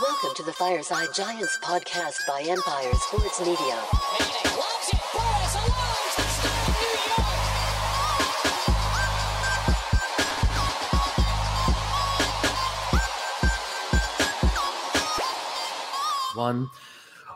Welcome to the Fireside Giants podcast by Empire Sports Media. One.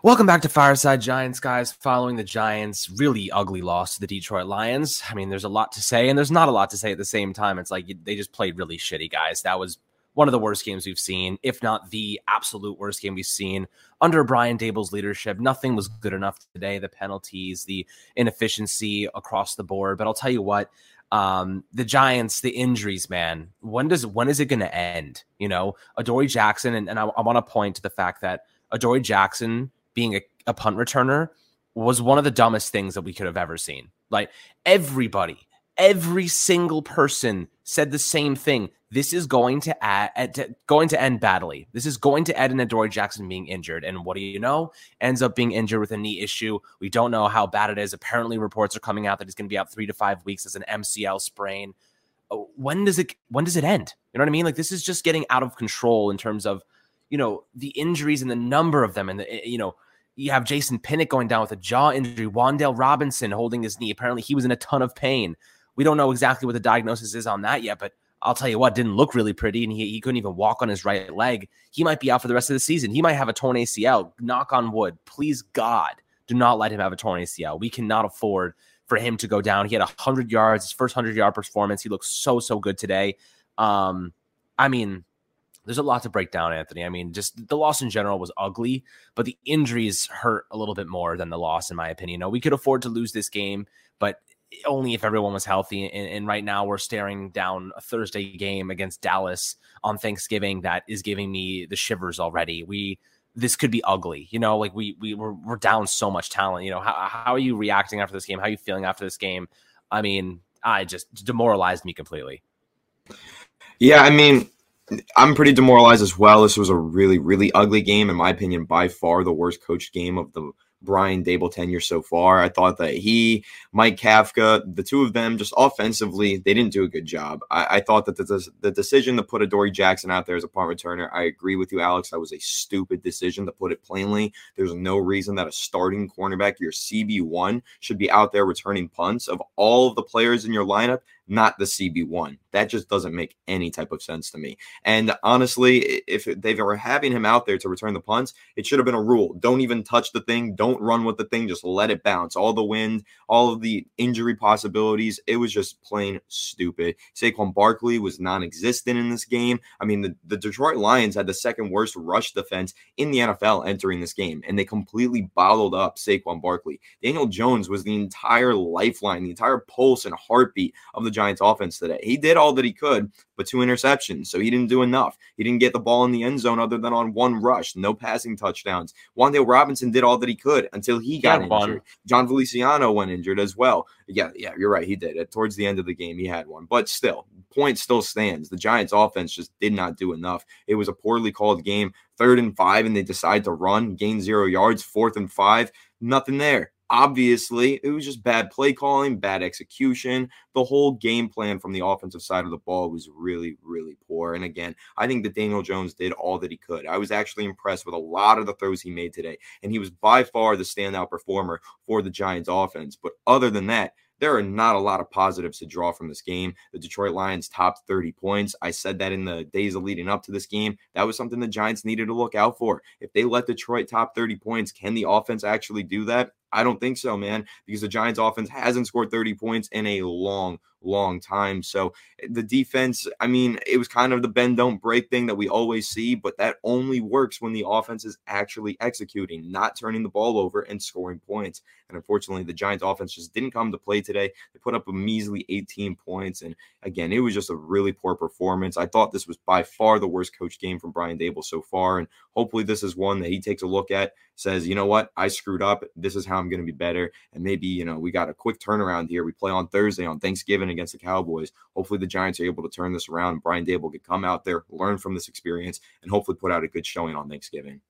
Welcome back to Fireside Giants, guys. Following the Giants' really ugly loss to the Detroit Lions. I mean, there's a lot to say, and there's not a lot to say at the same time. It's like they just played really shitty, guys. That was one of the worst games we've seen, if not the absolute worst game we've seen under Brian Daboll's leadership. Nothing was good enough today. The penalties, the inefficiency across the board. But I'll tell you what, um, the Giants, the injuries, man. When does when is it going to end? You know, Adoree Jackson, and, and I, I want to point to the fact that Adoree Jackson being a, a punt returner was one of the dumbest things that we could have ever seen. Like everybody, every single person said the same thing. This is going to add, going to end badly. This is going to end in Adoree Jackson being injured. And what do you know? Ends up being injured with a knee issue. We don't know how bad it is. Apparently, reports are coming out that he's going to be out three to five weeks as an MCL sprain. Oh, when does it? When does it end? You know what I mean? Like this is just getting out of control in terms of, you know, the injuries and the number of them, and the, you know, you have Jason Pinnock going down with a jaw injury, Wan'Dale Robinson holding his knee. Apparently, he was in a ton of pain. We don't know exactly what the diagnosis is on that yet, but I'll tell you what, didn't look really pretty, and he, he couldn't even walk on his right leg. He might be out for the rest of the season. He might have a torn ACL. Knock on wood. Please, God, do not let him have a torn ACL. We cannot afford for him to go down. He had 100 yards, his first 100 yard performance. He looks so, so good today. Um, I mean, there's a lot to break down, Anthony. I mean, just the loss in general was ugly, but the injuries hurt a little bit more than the loss, in my opinion. No, we could afford to lose this game, but only if everyone was healthy. And, and, right now, we're staring down a Thursday game against Dallas on Thanksgiving that is giving me the shivers already. We this could be ugly, you know. Like we we we're, we're down so much talent. You know, how how are you reacting after this game? How are you feeling after this game? I mean, I just demoralized me completely. Yeah, I mean, I'm pretty demoralized as well. This was a really, really ugly game, in my opinion, by far the worst coached game of the Brian Daboll tenure so far. I thought that he, Mike Kafka, the two of them, just offensively, they didn't do a good job. I, I thought that the, the decision to put Adoree Jackson out there as a punt returner, I agree with you, Alex. That was a stupid decision to put it plainly. There's no reason that a starting cornerback, your CB1, should be out there returning punts. Of all of the players in your lineup, not the CB1. That just doesn't make any type of sense to me. And honestly, if they were having him out there to return the punts, it should have been a rule. Don't even touch the thing. Don't run with the thing. Just let it bounce. All the wind, all of the injury possibilities. It was just plain stupid. Saquon Barkley was non existent in this game. I mean, the, the Detroit Lions had the second worst rush defense in the NFL entering this game, and they completely bottled up Saquon Barkley. Daniel Jones was the entire lifeline, the entire pulse and heartbeat of the Giants offense today. He did all that he could, but two interceptions. So he didn't do enough. He didn't get the ball in the end zone other than on one rush, no passing touchdowns. Wan'Dale Robinson did all that he could until he got injured. One. Jon Feliciano went injured as well. Yeah, yeah, you're right. He did. Towards the end of the game, he had one. But still, point still stands. The Giants offense just did not do enough. It was a poorly called game. Third and five, and they decide to run, gain zero yards. Fourth and five, nothing there. Obviously, it was just bad play calling, bad execution. The whole game plan from the offensive side of the ball was really, really poor. And again, I think that Daniel Jones did all that he could. I was actually impressed with a lot of the throws he made today, and he was by far the standout performer for the Giants offense. But other than that, there are not a lot of positives to draw from this game. The Detroit Lions topped 30 points. I said that in the days leading up to this game. That was something the Giants needed to look out for. If they let Detroit top 30 points, can the offense actually do that? I don't think so, man, because the Giants offense hasn't scored 30 points in a long, long time. So the defense, I mean, it was kind of the bend don't break thing that we always see, but that only works when the offense is actually executing, not turning the ball over and scoring points. And unfortunately, the Giants offense just didn't come to play today. They put up a measly 18 points. And again, it was just a really poor performance. I thought this was by far the worst coach game from Brian Daboll so far. And hopefully, this is one that he takes a look at, says, you know what, I screwed up. This is how I'm going to be better. And maybe, you know, we got a quick turnaround here. We play on Thursday on Thanksgiving against the Cowboys. Hopefully, the Giants are able to turn this around. Brian Daboll could come out there, learn from this experience, and hopefully put out a good showing on Thanksgiving.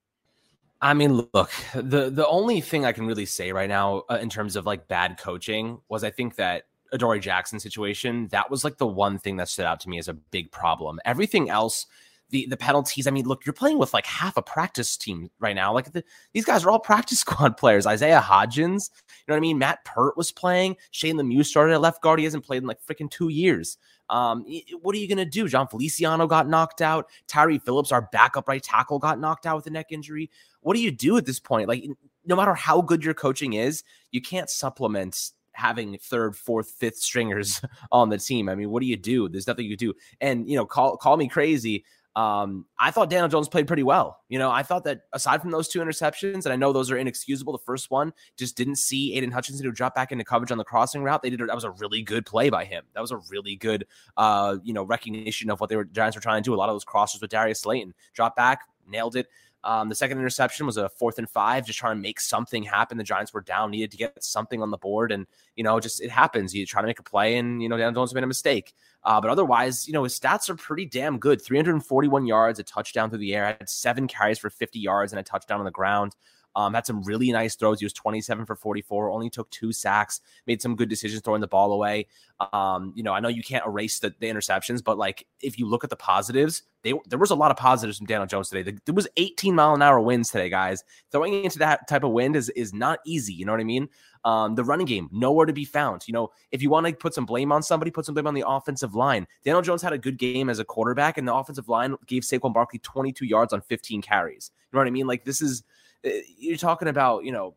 I mean, look, the the only thing I can really say right now uh, in terms of like bad coaching was I think that Adoree Jackson situation, that was like the one thing that stood out to me as a big problem. Everything else the the penalties. I mean, look, you're playing with like half a practice team right now. Like the, these guys are all practice squad players. Isaiah Hodgins, you know what I mean? Matt Peart was playing. Shane Lemieux started at left guard. He hasn't played in like freaking two years. Um, what are you gonna do? Jon Feliciano got knocked out. Tyree Phillips, our backup right tackle, got knocked out with a neck injury. What do you do at this point? Like, no matter how good your coaching is, you can't supplement having third, fourth, fifth stringers on the team. I mean, what do you do? There's nothing you do. And you know, call call me crazy. Um, I thought Daniel Jones played pretty well. You know, I thought that aside from those two interceptions, and I know those are inexcusable. The first one just didn't see Aidan Hutchinson who dropped back into coverage on the crossing route. They did that was a really good play by him. That was a really good, uh, you know, recognition of what they were Giants were trying to do. A lot of those crossers with Darius Slayton, drop back, nailed it. Um, the second interception was a fourth and five, just trying to make something happen. The Giants were down, needed to get something on the board, and you know, just it happens. You try to make a play, and you know, Daniel Jones made a mistake. Uh, but otherwise, you know, his stats are pretty damn good. 341 yards, a touchdown through the air, had seven carries for 50 yards and a touchdown on the ground. Um, had some really nice throws. He was 27 for 44, only took two sacks, made some good decisions throwing the ball away. Um, you know, I know you can't erase the, the, interceptions, but like if you look at the positives, they, there was a lot of positives from Daniel Jones today. The, there was 18 mile an hour winds today, guys. Throwing into that type of wind is is not easy. You know what I mean? Um, the running game, nowhere to be found. You know, if you want to put some blame on somebody, put some blame on the offensive line. Daniel Jones had a good game as a quarterback, and the offensive line gave Saquon Barkley 22 yards on 15 carries. You know what I mean? Like this is Uh, you're talking about, you know,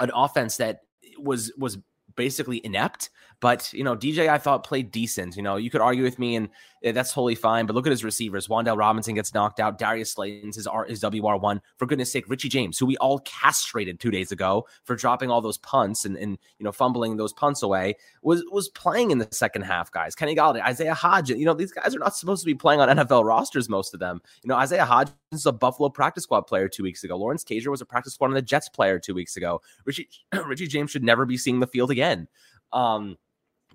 an offense that was was basically inept. But you know, DJ I thought played decent. You know, you could argue with me, and uh, that's totally fine. But look at his receivers. Wan'Dale Robinson gets knocked out. Darius Slayton's his, his WR one. For goodness sake, Richie James, who we all castrated two days ago for dropping all those punts and, and you know fumbling those punts away, was was playing in the second half. Guys, Kenny Golladay, Isaiah Hodgins. You know, these guys are not supposed to be playing on NFL rosters. Most of them. You know, Isaiah Hodgins is a Buffalo practice squad player two weeks ago. Lawrence Cager was a practice squad on the Jets player two weeks ago. Richie Richie James should never be seeing the field again. Um,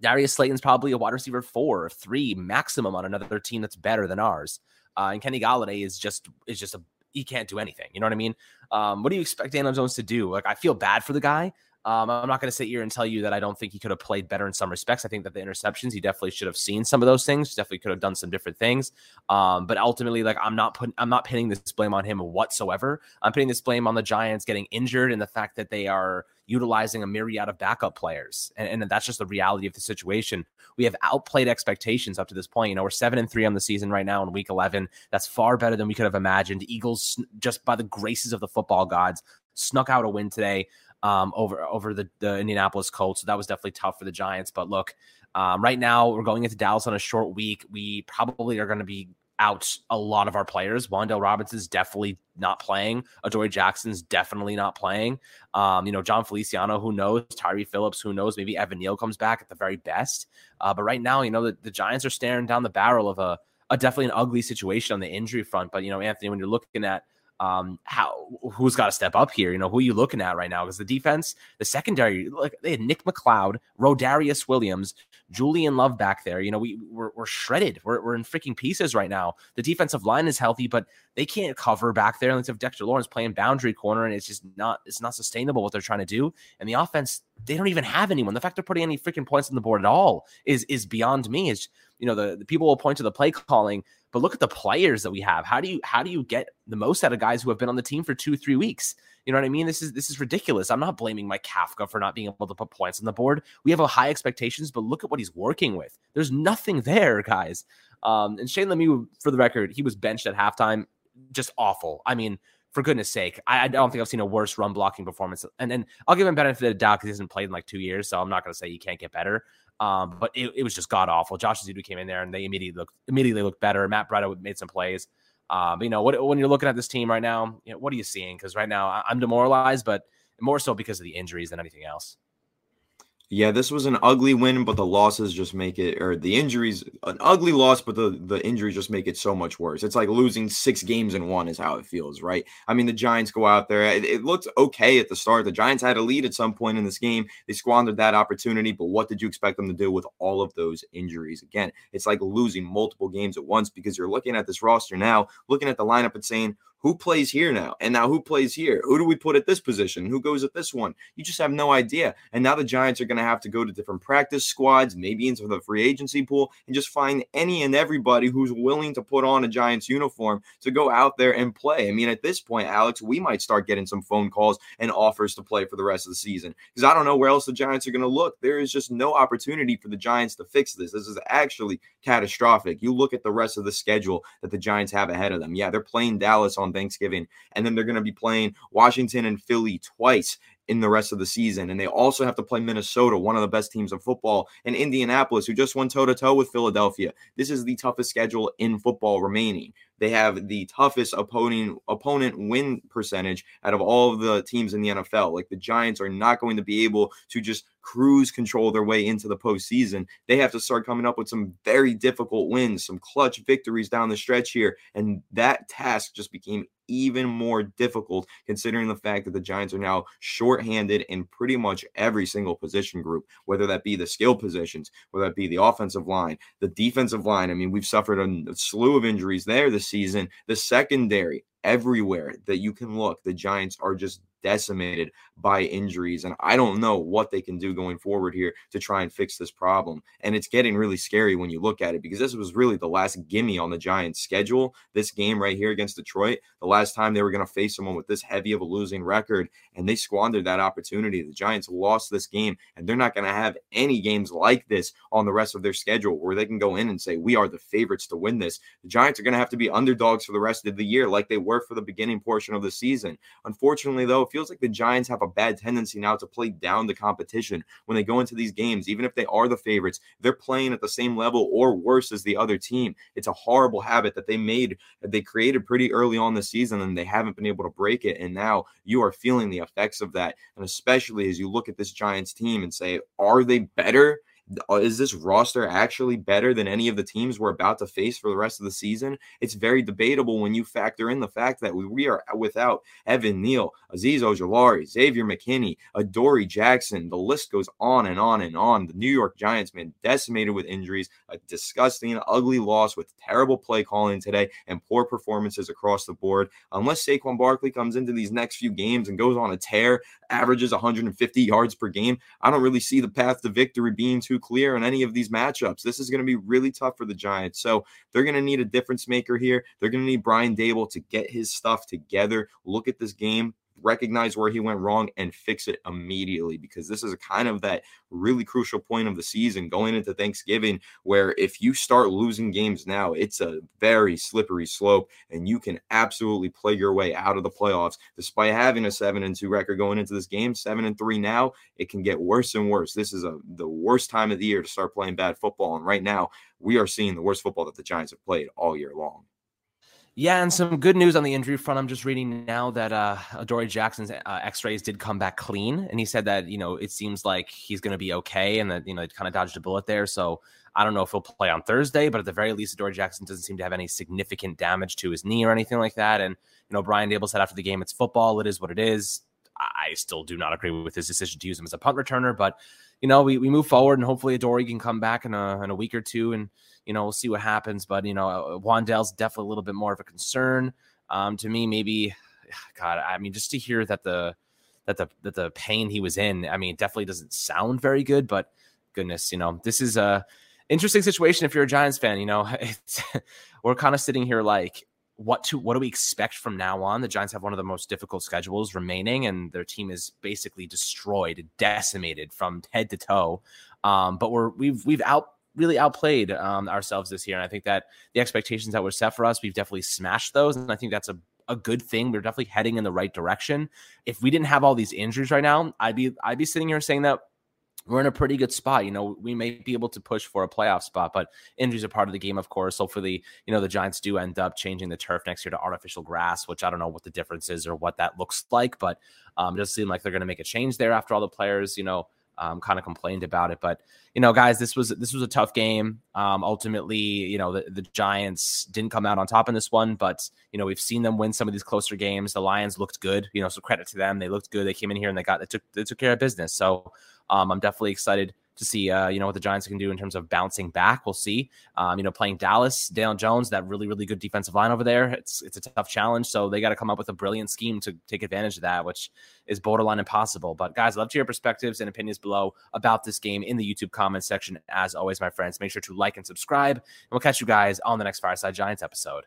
Darius Slayton's probably a wide receiver four or three maximum on another team that's better than ours. Uh, and Kenny Golladay is just is just a he can't do anything. You know what I mean? Um, what do you expect Daniel Jones to do? Like I feel bad for the guy. Um, I'm not going to sit here and tell you that I don't think he could have played better in some respects. I think that the interceptions, he definitely should have seen some of those things. Definitely could have done some different things. Um, but ultimately, like I'm not putting, I'm not pinning this blame on him whatsoever. I'm putting this blame on the Giants getting injured and the fact that they are utilizing a myriad of backup players. And, and that's just the reality of the situation. We have outplayed expectations up to this point. You know, we're seven and three on the season right now in week 11. That's far better than we could have imagined. Eagles, just by the graces of the football gods, snuck out a win today um, over over the, the Indianapolis Colts. So that was definitely tough for the Giants. But look, um, right now we're going into Dallas on a short week. We probably are going to be out a lot of our players. Wan'Dale Robinson's definitely not playing. Adoree Jackson's definitely not playing. Um, you know, Jon Feliciano, who knows? Tyree Phillips, who knows? Maybe Evan Neal comes back at the very best. Uh, but right now, you know, the, the Giants are staring down the barrel of a, a definitely an ugly situation on the injury front. But, you know, Anthony, when you're looking at um, how who's got to step up here? You know, who are you looking at right now? Because the defense, the secondary, like they had Nick McCloud, Rodarius Williams, Julian Love back there. You know, we we're, we're shredded. We're, we're in freaking pieces right now. The defensive line is healthy, but they can't cover back there unless have Dexter Lawrence playing boundary corner, and it's just not it's not sustainable what they're trying to do. And the offense, they don't even have anyone. The fact they're putting any freaking points on the board at all is is beyond me. Is you know the, the people will point to the play calling but look at the players that we have. How do you how do you get the most out of guys who have been on the team for two three weeks? You know what I mean? This is this is ridiculous. I'm not blaming Mike Kafka for not being able to put points on the board. We have a high expectations, but look at what he's working with. There's nothing there, guys. Um, and Shane Lemieux, for the record, he was benched at halftime. Just awful. I mean, for goodness sake, I, I, don't think I've seen a worse run blocking performance. And then I'll give him benefit of the doubt because he hasn't played in like two years, so I'm not going to say he can't get better. Um, but it, it was just god awful. Josh Ezeudu came in there and they immediately looked immediately looked better. Matt Breida made some plays. Um, but, you know, what, when you're looking at this team right now, you know, what are you seeing? Because right now I'm demoralized, but more so because of the injuries than anything else. Yeah, this was an ugly win, but the losses just make it, or the injuries, an ugly loss, but the the injuries just make it so much worse. It's like losing six games in one is how it feels, right? I mean, the Giants go out there. It, it looked okay at the start. The Giants had a lead at some point in this game. They squandered that opportunity, but what did you expect them to do with all of those injuries? Again, it's like losing multiple games at once because you're looking at this roster now, looking at the lineup and saying, who plays here now? And now who plays here? Who do we put at this position? Who goes at this one? You just have no idea. And now the Giants are going to have to go to different practice squads, maybe into the free agency pool, and just find any and everybody who's willing to put on a Giants uniform to go out there and play. I mean, at this point, Alex, we might start getting some phone calls and offers to play for the rest of the season because I don't know where else the Giants are going to look. There is just no opportunity for the Giants to fix this. This is actually catastrophic. You look at the rest of the schedule that the Giants have ahead of them. Yeah, they're playing Dallas on Thanksgiving, and then they're going to be playing Washington and Philly twice in the rest of the season. And they also have to play Minnesota, one of the best teams of football, and Indianapolis, who just went toe to toe with Philadelphia. This is the toughest schedule in football remaining. They have the toughest opponent opponent win percentage out of all of the teams in the NFL. Like the Giants are not going to be able to just cruise control their way into the postseason. They have to start coming up with some very difficult wins, some clutch victories down the stretch here. And that task just became even more difficult considering the fact that the Giants are now shorthanded in pretty much every single position group, whether that be the skill positions, whether that be the offensive line, the defensive line. I mean, we've suffered a slew of injuries there this season. The secondary, everywhere that you can look, the Giants are just decimated by injuries. And I don't know what they can do going forward here to try and fix this problem. And it's getting really scary when you look at it because this was really the last gimme on the Giants' schedule. This game right here against Detroit, the last time they were going to face someone with this heavy of a losing record, and they squandered that opportunity. The Giants lost this game, and they're not going to have any games like this on the rest of their schedule where they can go in and say, We are the favorites to win this. The Giants are going to have to be underdogs for the rest of the year, like they were for the beginning portion of the season. Unfortunately, though, feels like the Giants have a bad tendency now to play down the competition when they go into these games, even if they are the favorites, they're playing at the same level or worse as the other team. It's a horrible habit that they made, that they created pretty early on the season, and they haven't been able to break it. And now you are feeling the effects of that. And especially as you look at this Giants team and say, are they better? Uh, is this roster actually better than any of the teams we're about to face for the rest of the season? It's very debatable when you factor in the fact that we are without Evan Neal, Azeez Ojulari, Xavier McKinney, Adoree Jackson. The list goes on and on and on. The New York Giants, man, decimated with injuries, a disgusting, ugly loss with terrible play calling today and poor performances across the board. Unless Saquon Barkley comes into these next few games and goes on a tear, averages 150 yards per game, I don't really see the path to victory being too clear in any of these matchups. This is going to be really tough for the Giants. So they're going to need a difference maker here. They're going to need Brian Daboll to get his stuff together, look at this game, recognize where he went wrong and fix it immediately because this is a kind of that really crucial point of the season going into Thanksgiving where if you start losing games now, it's a very slippery slope and you can absolutely play your way out of the playoffs despite having a 7 and 2 record going into this game, 7 and 3 now, it can get worse and worse. This is a the worst time of the year to start playing bad football and right now we are seeing the worst football that the Giants have played all year long. Yeah, and some good news on the injury front. I'm just reading now that uh, Adoree Jackson's uh, X-rays did come back clean, and he said that you know it seems like he's going to be okay, and that you know it kind of dodged a bullet there. So I don't know if he'll play on Thursday, but at the very least, Adoree Jackson doesn't seem to have any significant damage to his knee or anything like that. And you know, Brian Daboll said after the game, "It's football. It is what it is." I still do not agree with his decision to use him as a punt returner, but you know, we, we move forward and hopefully Adoree can come back in a, in a week or two and you know, we'll see what happens. But you know, uh, Wan'Dale's definitely a little bit more of a concern um, to me. Maybe, God, I mean, just to hear that the that the that the pain he was in, I mean, definitely doesn't sound very good. But goodness, you know, this is a interesting situation if you're a Giants fan. You know, we're kind of sitting here like, what to what do we expect from now on? The Giants have one of the most difficult schedules remaining, and their team is basically destroyed, decimated from head to toe. Um, but we're we've we've out really outplayed um, ourselves this year. And I think that the expectations that were set for us, we've definitely smashed those. And I think that's a, a good thing. We're definitely heading in the right direction. If we didn't have all these injuries right now, I'd be I'd be sitting here saying that we're in a pretty good spot. You know, we may be able to push for a playoff spot, but injuries are part of the game, of course. Hopefully, you know, the Giants do end up changing the turf next year to artificial grass, which I don't know what the difference is or what that looks like, but um, it does seem like they're going to make a change there after all the players, you know, um, kind of complained about it. But you know, guys, this was this was a tough game. Um, ultimately, you know, the, the Giants didn't come out on top in this one, but you know, we've seen them win some of these closer games. The Lions looked good, you know, so credit to them. They looked good. They came in here and they got they took they took care of business. So um, I'm definitely excited to see, uh, you know, what the Giants can do in terms of bouncing back. We'll see. Um, you know, playing Dallas, Daniel Jones, that really, really good defensive line over there. It's it's a tough challenge, so they got to come up with a brilliant scheme to take advantage of that, which is borderline impossible. But guys, I'd love to hear your perspectives and opinions below about this game in the YouTube comments section. As always, my friends, make sure to like and subscribe, and we'll catch you guys on the next Fireside Giants episode.